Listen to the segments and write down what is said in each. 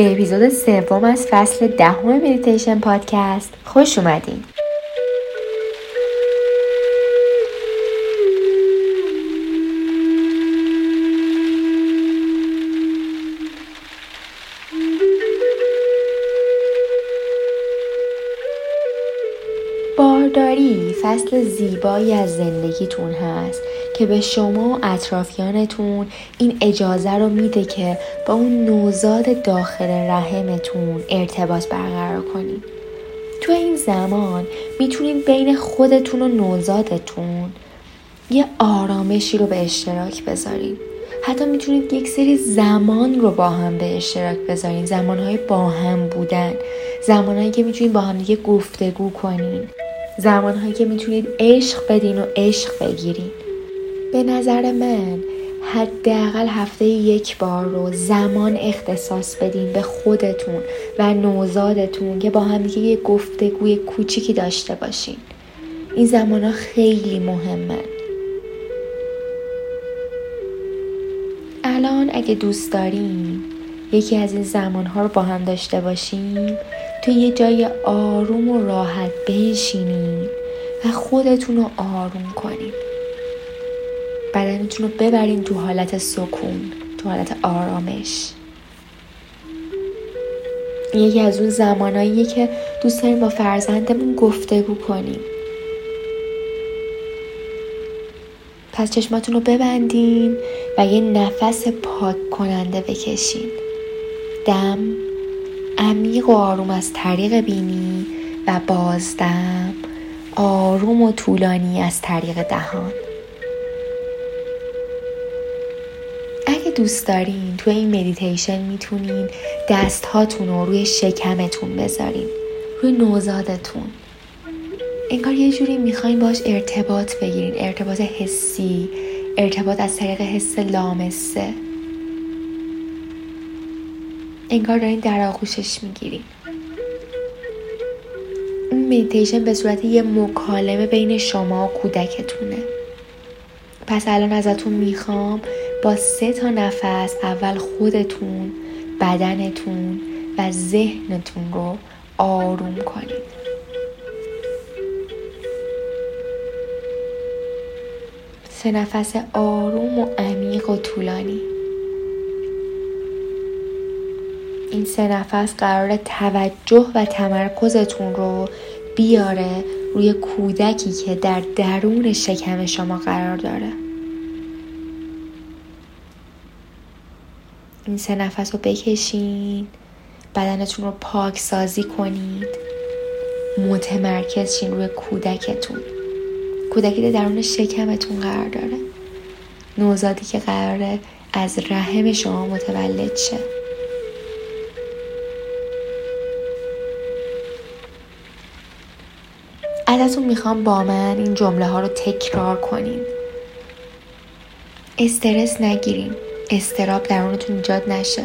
به اپیزود سوم از فصل دهم مدیتیشن پادکست خوش اومدین. بارداری فصل زیبایی از زندگیتون هست. که به شما و اطرافیانتون این اجازه رو میده که با اون نوزاد داخل رحمتون ارتباط برقرار کنید تو این زمان می‌تونید بین خودتون و نوزادتون یه آرامشی رو به اشتراک بذارید حتی می‌تونید یک سری زمان رو با هم به اشتراک بذارین. زمانهای با هم بودن. زمانهایی که می‌تونید با هم دیگه گفتگو کنین. زمانهایی که می‌تونید عشق بدین و عشق بگیرین. به نظر من حداقل هفته یک بار رو زمان اختصاص بدین به خودتون و نوزادتون که با هم یه گفتگوی کوچیکی داشته باشین. این زمان ها خیلی مهمن. الان اگه دوست داریم یکی از این زمان ها رو با هم داشته باشیم تو یه جای آروم و راحت بنشینیم و خودتون رو آروم کنیم بدنتون رو ببرین تو حالت سکون تو حالت آرامش. یکی از اون زمانایی که دوست داریم با فرزندمون گفتگو کنیم. پس چشماتون رو ببندین و یه نفس پاک کننده بکشین. دم عمیق و آروم از طریق بینی و بازدم آروم و طولانی از طریق دهان. اگه دوست دارین تو این مدیتیشن می‌تونین دست هاتون رو روی شکمتون بذارین روی نوزادتون. انگار یه جوری می‌خواین باش ارتباط بگیرین ارتباط حسی ارتباط از طریق حس لامسه. انگار دارین در آغوشش می‌گیرین. این مدیتیشن به صورت یه مکالمه بین شما و کودکتونه. پس الان ازتون می‌خوام با سه تا نفس اول خودتون بدنتون و ذهنتون رو آروم کنید. سه نفس آروم و عمیق و طولانی. این سه نفس قرار توجه و تمرکزتون رو بیاره روی کودکی که در درون شکم شما قرار داره. این سه نفس رو بکشین بدنتون رو پاک سازی کنید. متمرکز شین روی کودکتون. کودکی که درون شکمتون قرار داره. نوزادی که قراره از رحم شما متولد شه. ازتون می‌خوام با من این جمله ها رو تکرار کنین. استرس نگیرین. استراب درونتون ایجاد نشه.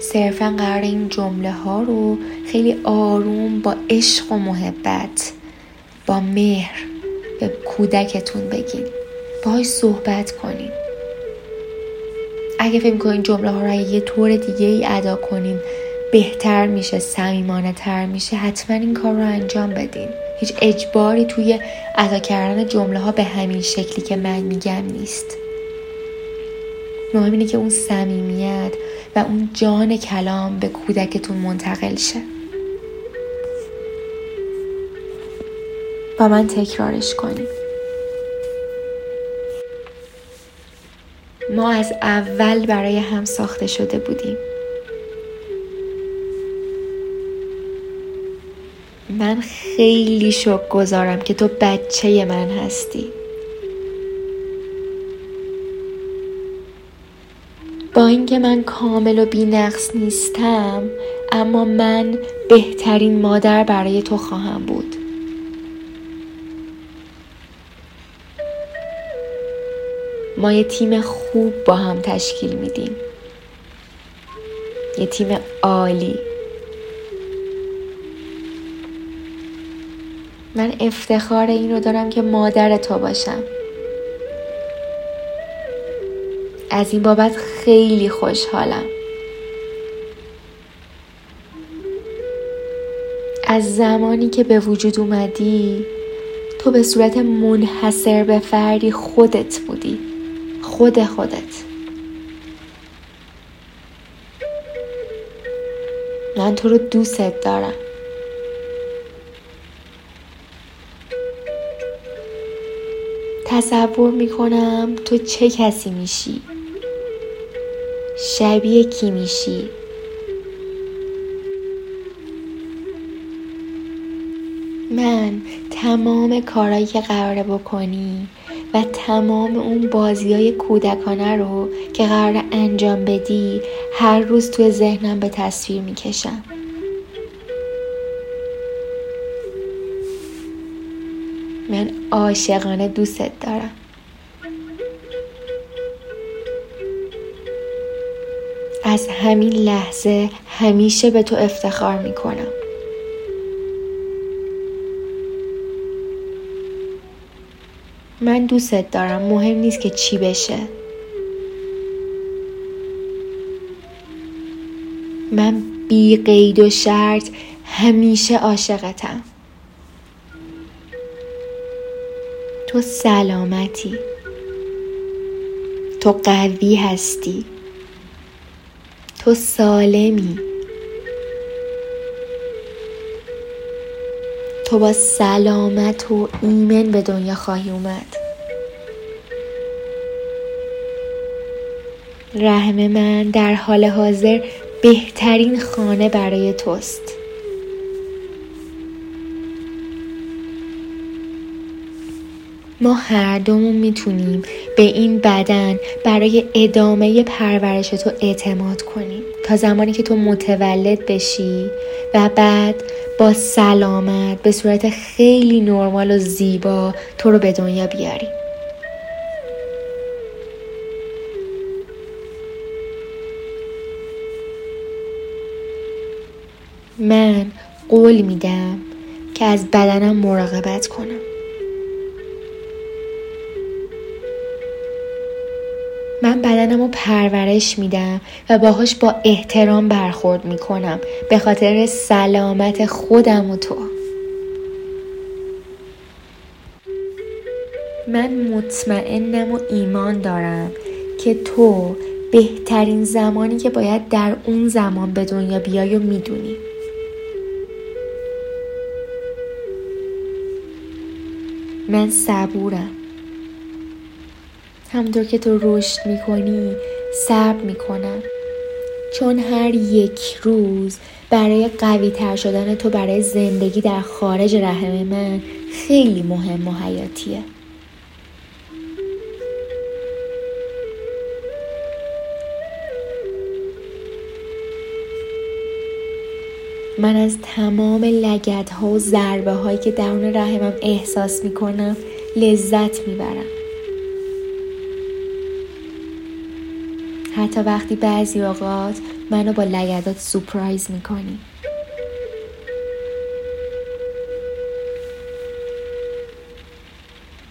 صرفا قرار این جمله ها رو خیلی آروم با عشق و محبت با مهر به کودکتون بگین. باهاش صحبت کنین. اگه فکر کنین جمله ها رو یه طور دیگه ای ادا کنین بهتر میشه سمیمانه تر میشه حتما این کار رو انجام بدین. هیچ اجباری توی ادا کردن جمله ها به همین شکلی که من میگم نیست. مهم اینه که اون صمیمیت و اون جان کلام به کودکتون منتقل شه. با من تکرارش کنیم. ما از اول برای هم ساخته شده بودیم. من خیلی شک گذارم که تو بچه من هستی. اینکه من کامل و بینقص نیستم اما من بهترین مادر برای تو خواهم بود. ما یه تیم خوب با هم تشکیل میدیم. یه تیم عالی. من افتخار این رو دارم که مادر تو باشم. از این بابت خیلی خوشحالم. از زمانی که به وجود اومدی تو به صورت منحصر به فردی خودت بودی. خود خودت. من تو رو دوست دارم. تصور می‌کنم تو چه کسی میشی؟ شبیه کی میشی من تمام کارهایی که قراره بکنی و تمام اون بازی های کودکانه رو که قرار انجام بدی هر روز توی ذهنم به تصویر می‌کشم. من عاشقانه دوستت دارم. از همین لحظه همیشه به تو افتخار می‌کنم. من دوستت دارم. مهم نیست که چی بشه. من بی قید و شرط همیشه عاشقتم. تو سلامتی. تو قوی هستی. تو سالمی. تو با سلامت و ایمن به دنیا خواهی اومد. رحم من در حال حاضر بهترین خانه برای توست. ما هر دومون می‌تونیم به این بدن برای ادامه پرورش تو اعتماد کنیم. تا زمانی که تو متولد بشی و بعد با سلامت به صورت خیلی نرمال و زیبا تو رو به دنیا بیاریم من قول میدم که از بدنم مراقبت کنم. من بدنم رو پرورش میدم و باهاش با احترام برخورد می‌کنم. به خاطر سلامت خودم و تو. من مطمئنم و ایمان دارم که تو بهترین زمانی که باید در اون زمان به دنیا بیای و می‌دونی. من صبورم. همونطور که تو رشد می‌کنی صبر می‌کنم. چون هر یک روز برای قوی تر شدن تو برای زندگی در خارج رحم من خیلی مهم و حیاتیه. من از تمام لگت ها و ضربه هایی که درون رحمم احساس می‌کنم لذت می‌برم. حتی وقتی بعضی اوقات منو با لگدات سپرایز می‌کنی.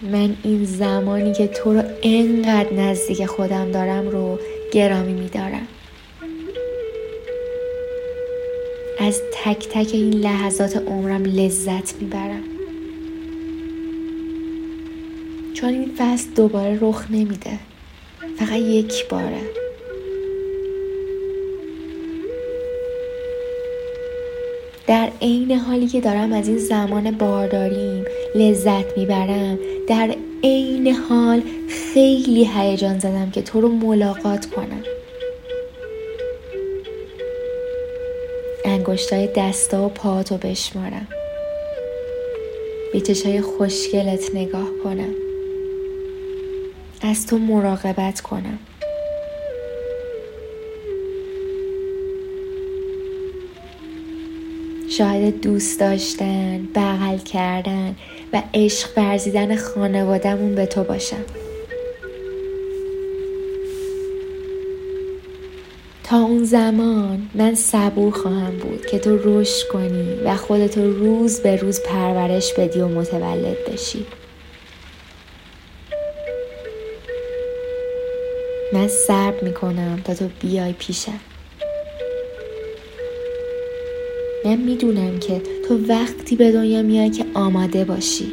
من این زمانی که تو رو انقدر نزدیک خودم دارم رو گرامی میدارم. از تک تک این لحظات عمرم لذت می‌برم. چون این فصل دوباره رخ نمیده. فقط یک باره. در عین حالی که دارم از این زمان بارداریم لذت می‌برم در عین حال خیلی هیجان زدم که تو رو ملاقات کنم. انگشتای دستا و پاهاتو بشمارم. به چشای خوشگلت نگاه کنم. از تو مراقبت کنم. شاید دوست داشتن بغل کردن و عشق ورزیدن خانوادهمون به تو باشم. تا اون زمان من صبور خواهم بود که تو رشد کنی و خودتو روز به روز پرورش بدی و متولد بشی. من صبر می‌کنم تا تو بیای پیشم. من می‌دونم که تو وقتی به دنیا میای که آماده باشی.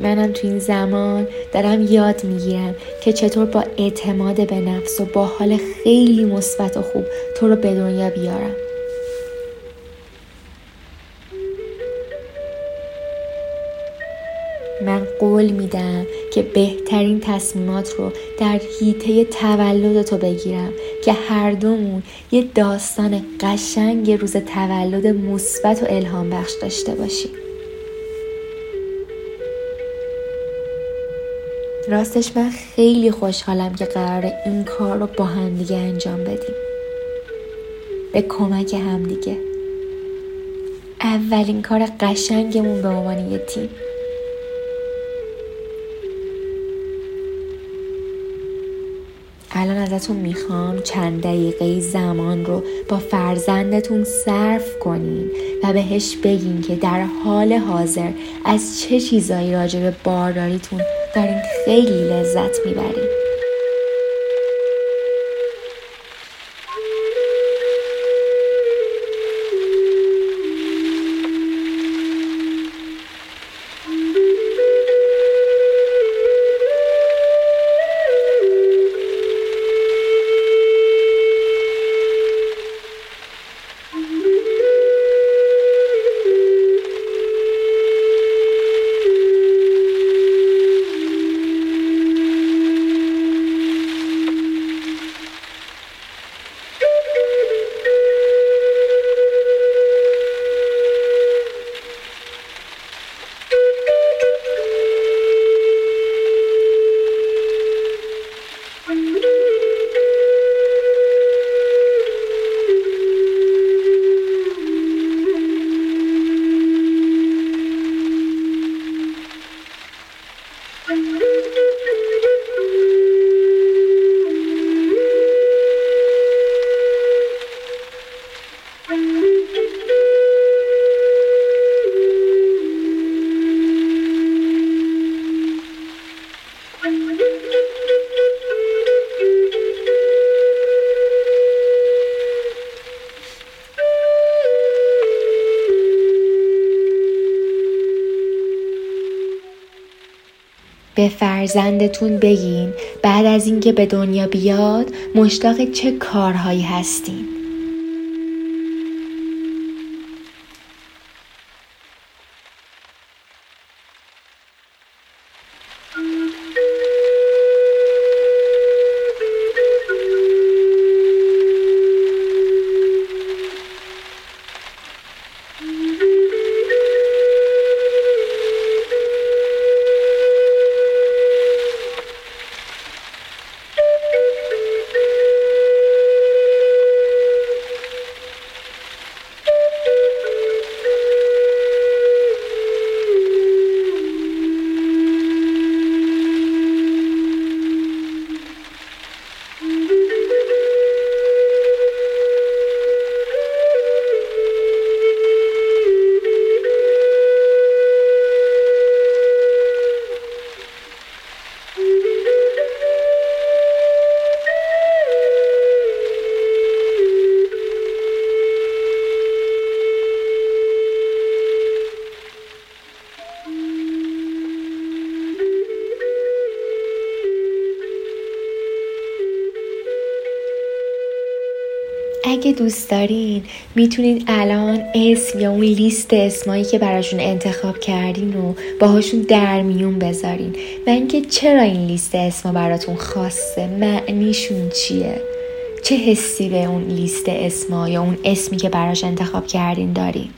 منم تو این زمان دارم یاد می‌گیرم که چطور با اعتماد به نفس و با حال خیلی مثبت و خوب تو رو به دنیا بیارم. قول میدم که بهترین تصمیمات رو در حیطه تولد تو بگیرم که هر دومون یه داستان قشنگ روز تولد مثبت و الهام بخش داشته باشیم. راستش من خیلی خوشحالم که قرار این کار رو با همدیگه انجام بدیم. به کمک همدیگه اولین کار قشنگمون به عنوان یه تیم. الان ازتون می‌خوام چند دقیقه زمان رو با فرزندتون صرف کنین و بهش بگین که در حال حاضر از چه چیزایی راجع به بارداریتون دارین خیلی لذت می‌برین. فرزندتون بگین. بعد از اینکه به دنیا بیاد مشتاق چه کارهایی هستین؟ اگه دوست دارین می‌تونید الان اسم یا اون لیست اسمایی که براشون انتخاب کردین رو باهاشون در میون بذارین. و اینکه چرا این لیست اسما براتون خاصه؟ معنیشون چیه؟ چه حسی به اون لیست اسما یا اون اسمی که براش انتخاب کردین دارین؟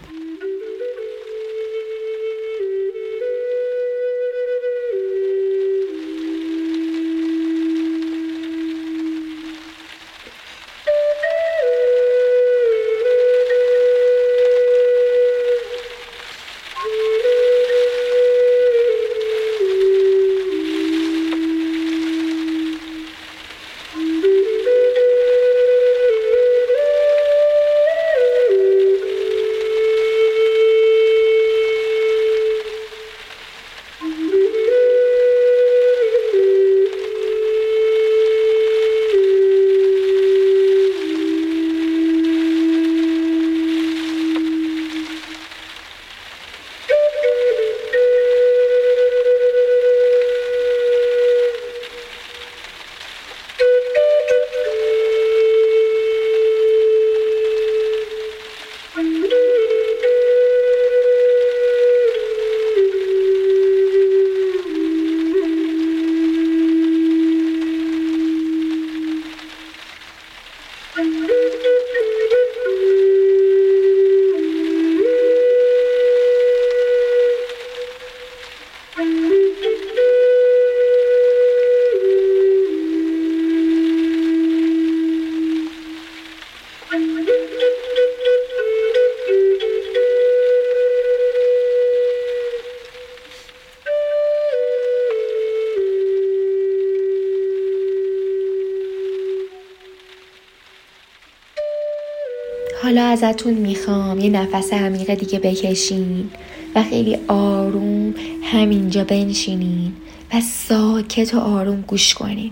ازتون می‌خوام. یه نفس عمیق دیگه بکشین و خیلی آروم همینجا بنشینین و ساکت و آروم گوش کنین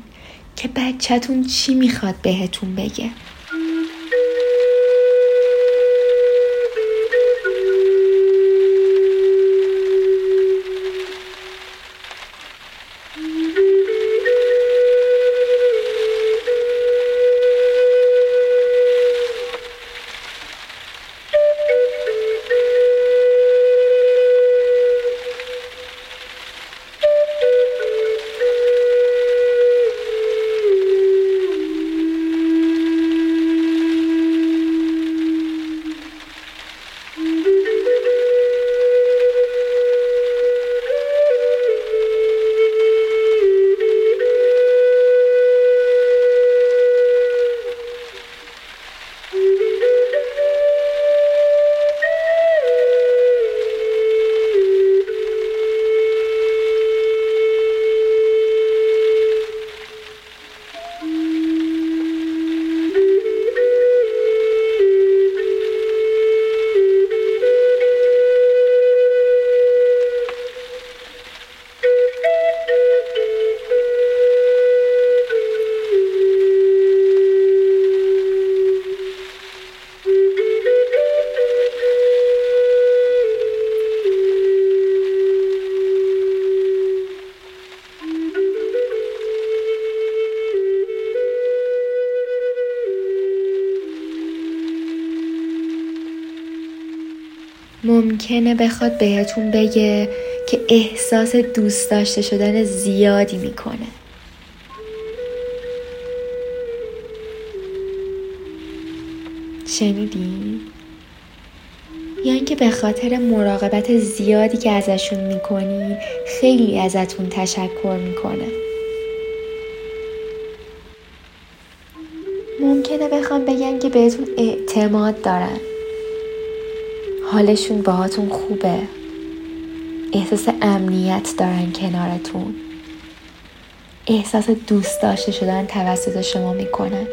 که بچهتون چی می‌خواد بهتون بگه. ممکنه بخواد بهتون بگه که احساس دوست داشته شدن زیادی می‌کنه. شنیدین؟ یا اینکه به خاطر مراقبت زیادی که ازشون می‌کنی خیلی ازتون تشکر می‌کنه. ممکنه بخوام بگن که بهتون اعتماد دارن. حالشون باهاتون خوبه. احساس امنیت دارن کنارتون. احساس دوست داشته شدن توسط شما می‌کنن.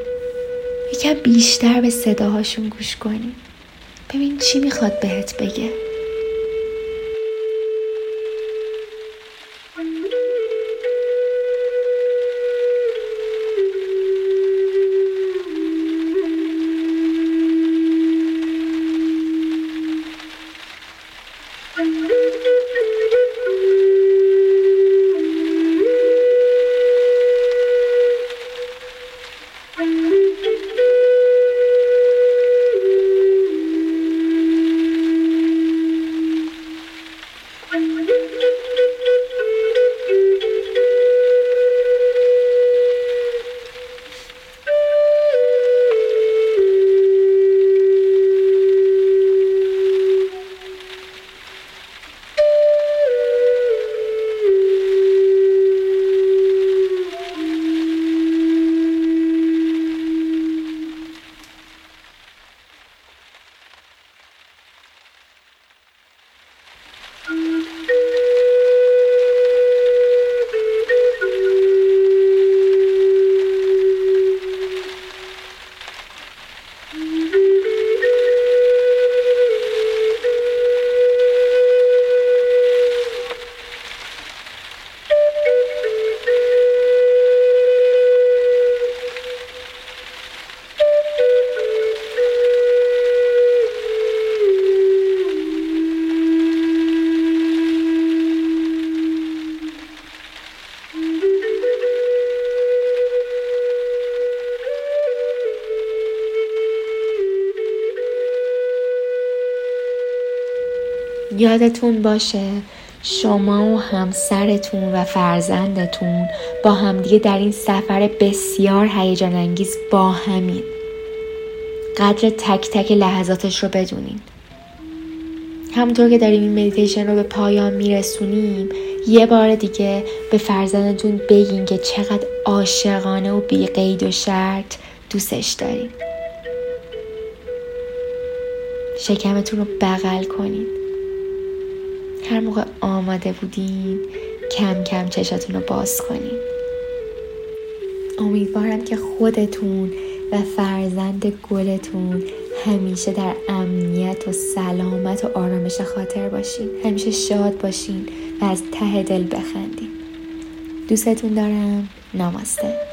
یکم بیشتر به صداهاشون گوش کنی ببین چی می‌خواد بهت بگه. یادتون باشه شما و همسرتون و فرزندتون با همدیگه در این سفر بسیار هیجان انگیز با همین. قدر تک تک لحظاتش رو بدونین. همونطور که داریم این مدیتیشن رو به پایان میرسونیم یه بار دیگه به فرزندتون بگین که چقدر عاشقانه و بی قید و شرط دوستش دارین. شکمتون رو بغل کنین. هر موقع آماده بودین کم کم چشاتون رو باز کنین. امیدوارم که خودتون و فرزند گلتون همیشه در امنیت و سلامت و آرامش خاطر باشین. همیشه شاد باشین و از ته دل بخندین. دوستتون دارم. نماسته.